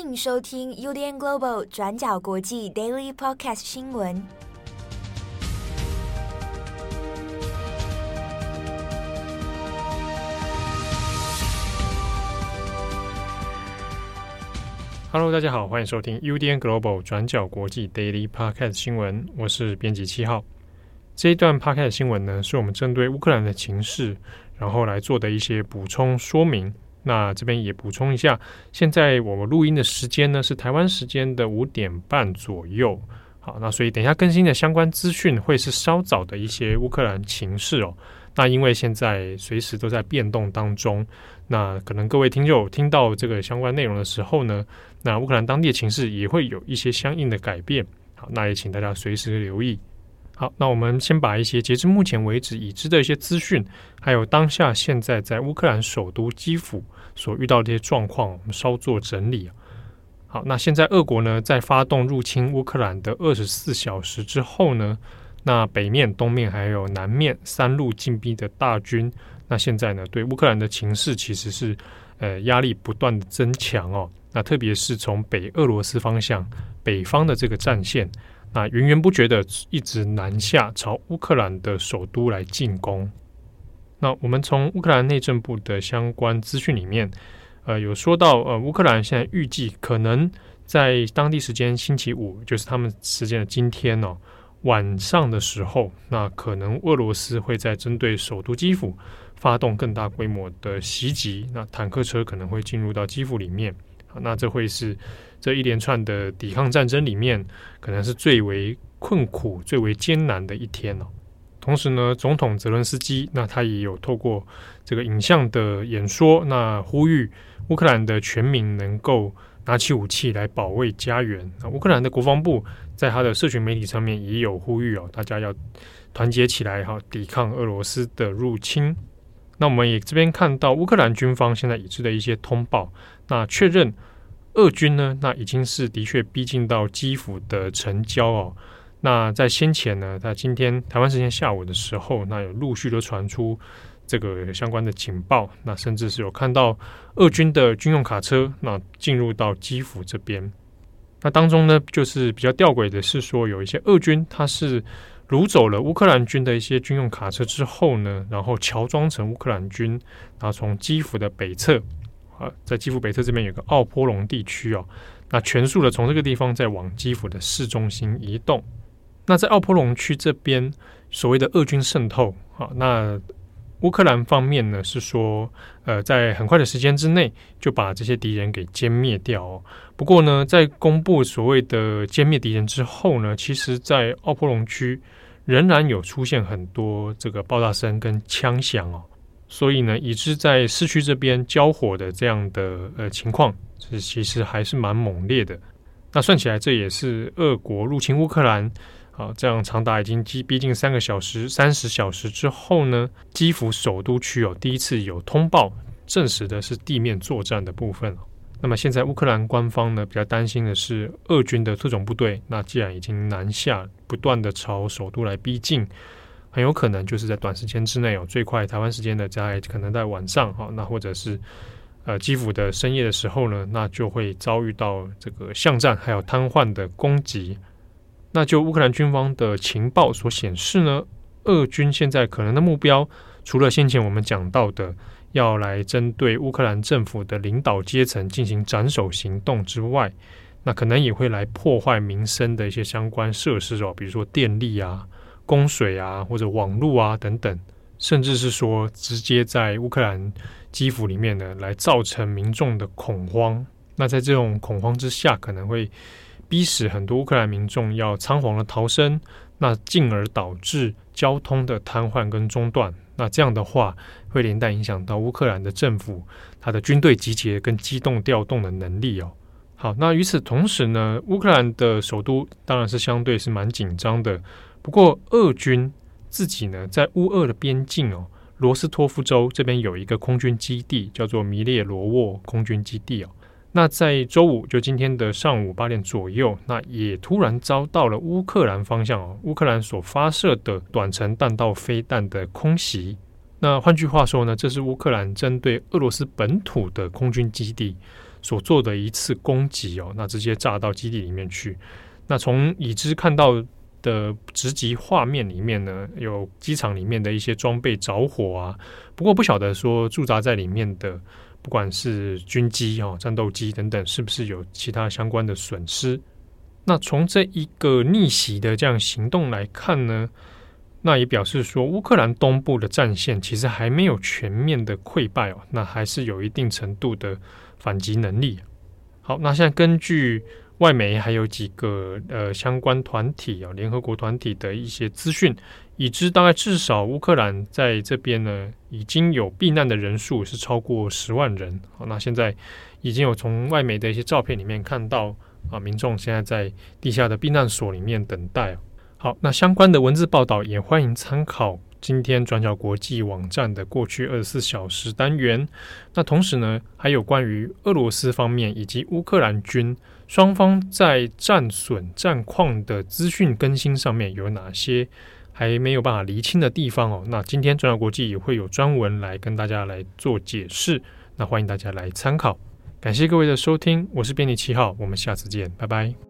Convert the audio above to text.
迎收听 UDN Global 转角国际 Daily Podcast 新闻。Hello，大家好，欢迎收听 UDN Global 转角国际 Daily Podcast 新闻，我是编辑七号。这一段 Podcast 新闻呢，是我们针对乌克兰的情势，然后来做的一些补充说明。那这边也补充一下，现在我们录音的时间呢是台湾时间的五点半左右。好，那所以等一下更新的相关资讯会是稍早的一些乌克兰情势哦。那因为现在随时都在变动当中，那可能各位听友听到这个相关内容的时候呢，那乌克兰当地的情势也会有一些相应的改变。好，那也请大家随时留意。好，那我们先把一些截至目前为止已知的一些资讯，还有当下现在在乌克兰首都基辅所遇到的一些状况，我们稍作整理。好，那现在俄国呢，在发动入侵乌克兰的二十四小时之后呢，那北面、东面还有南面三路进逼的大军，那现在呢，对乌克兰的情势其实是呃压力不断的增强哦。那特别是从北俄罗斯方向北方的这个战线。那源源不绝的一直南下，朝乌克兰的首都来进攻。那我们从乌克兰内政部的相关资讯里面，呃，有说到，呃，乌克兰现在预计可能在当地时间星期五，就是他们时间的今天哦，晚上的时候，那可能俄罗斯会在针对首都基辅发动更大规模的袭击，那坦克车可能会进入到基辅里面。那这会是这一连串的抵抗战争里面，可能是最为困苦、最为艰难的一天哦。同时呢，总统泽伦斯基那他也有透过这个影像的演说，那呼吁乌克兰的全民能够拿起武器来保卫家园。那乌克兰的国防部在他的社群媒体上面也有呼吁哦，大家要团结起来哈，抵抗俄罗斯的入侵。那我们也这边看到乌克兰军方现在已知的一些通报，那确认俄军呢，那已经是的确逼近到基辅的城郊哦。那在先前呢，在今天台湾时间下午的时候，那有陆续的传出这个相关的警报，那甚至是有看到俄军的军用卡车那进入到基辅这边。那当中呢，就是比较吊诡的是说，有一些俄军他是。掳走了乌克兰军的一些军用卡车之后呢，然后乔装成乌克兰军，然后从基辅的北侧啊，在基辅北侧这边有个奥波隆地区哦，那全速的从这个地方再往基辅的市中心移动。那在奥波隆区这边所谓的俄军渗透啊，那乌克兰方面呢是说，呃，在很快的时间之内就把这些敌人给歼灭掉哦。不过呢，在公布所谓的歼灭敌人之后呢，其实，在奥波隆区。仍然有出现很多这个爆炸声跟枪响哦，所以呢，已知在市区这边交火的这样的呃情况，是其实还是蛮猛烈的。那算起来，这也是俄国入侵乌克兰啊，这样长达已经逼近三个小时、三十小时之后呢，基辅首都区有第一次有通报证实的是地面作战的部分。那么现在乌克兰官方呢，比较担心的是俄军的特种部队，那既然已经南下，不断的朝首都来逼近，很有可能就是在短时间之内哦，最快台湾时间的在可能在晚上哈，那或者是呃基辅的深夜的时候呢，那就会遭遇到这个巷战还有瘫痪的攻击。那就乌克兰军方的情报所显示呢，俄军现在可能的目标，除了先前我们讲到的。要来针对乌克兰政府的领导阶层进行斩首行动之外，那可能也会来破坏民生的一些相关设施哦，比如说电力啊、供水啊或者网络啊等等，甚至是说直接在乌克兰基辅里面呢来造成民众的恐慌。那在这种恐慌之下，可能会逼使很多乌克兰民众要仓皇的逃生，那进而导致交通的瘫痪跟中断。那这样的话，会连带影响到乌克兰的政府，他的军队集结跟机动调动的能力哦。好，那与此同时呢，乌克兰的首都当然是相对是蛮紧张的。不过，俄军自己呢，在乌俄的边境哦，罗斯托夫州这边有一个空军基地，叫做米列罗沃空军基地哦。那在周五，就今天的上午八点左右，那也突然遭到了乌克兰方向哦，乌克兰所发射的短程弹道飞弹的空袭。那换句话说呢，这是乌克兰针对俄罗斯本土的空军基地所做的一次攻击哦，那直接炸到基地里面去。那从已知看到的直击画面里面呢，有机场里面的一些装备着火啊，不过不晓得说驻扎在里面的，不管是军机哦、战斗机等等，是不是有其他相关的损失？那从这一个逆袭的这样行动来看呢，那也表示说乌克兰东部的战线其实还没有全面的溃败哦，那还是有一定程度的反击能力。好，那现在根据。外媒还有几个呃相关团体啊，联合国团体的一些资讯，已知大概至少乌克兰在这边呢，已经有避难的人数是超过十万人。好，那现在已经有从外媒的一些照片里面看到啊，民众现在在地下的避难所里面等待。好，那相关的文字报道也欢迎参考今天转角国际网站的过去二十四小时单元。那同时呢，还有关于俄罗斯方面以及乌克兰军。双方在战损战况的资讯更新上面有哪些还没有办法厘清的地方哦？那今天转角国际也会有专文来跟大家来做解释，那欢迎大家来参考。感谢各位的收听，我是编辑七号，我们下次见，拜拜。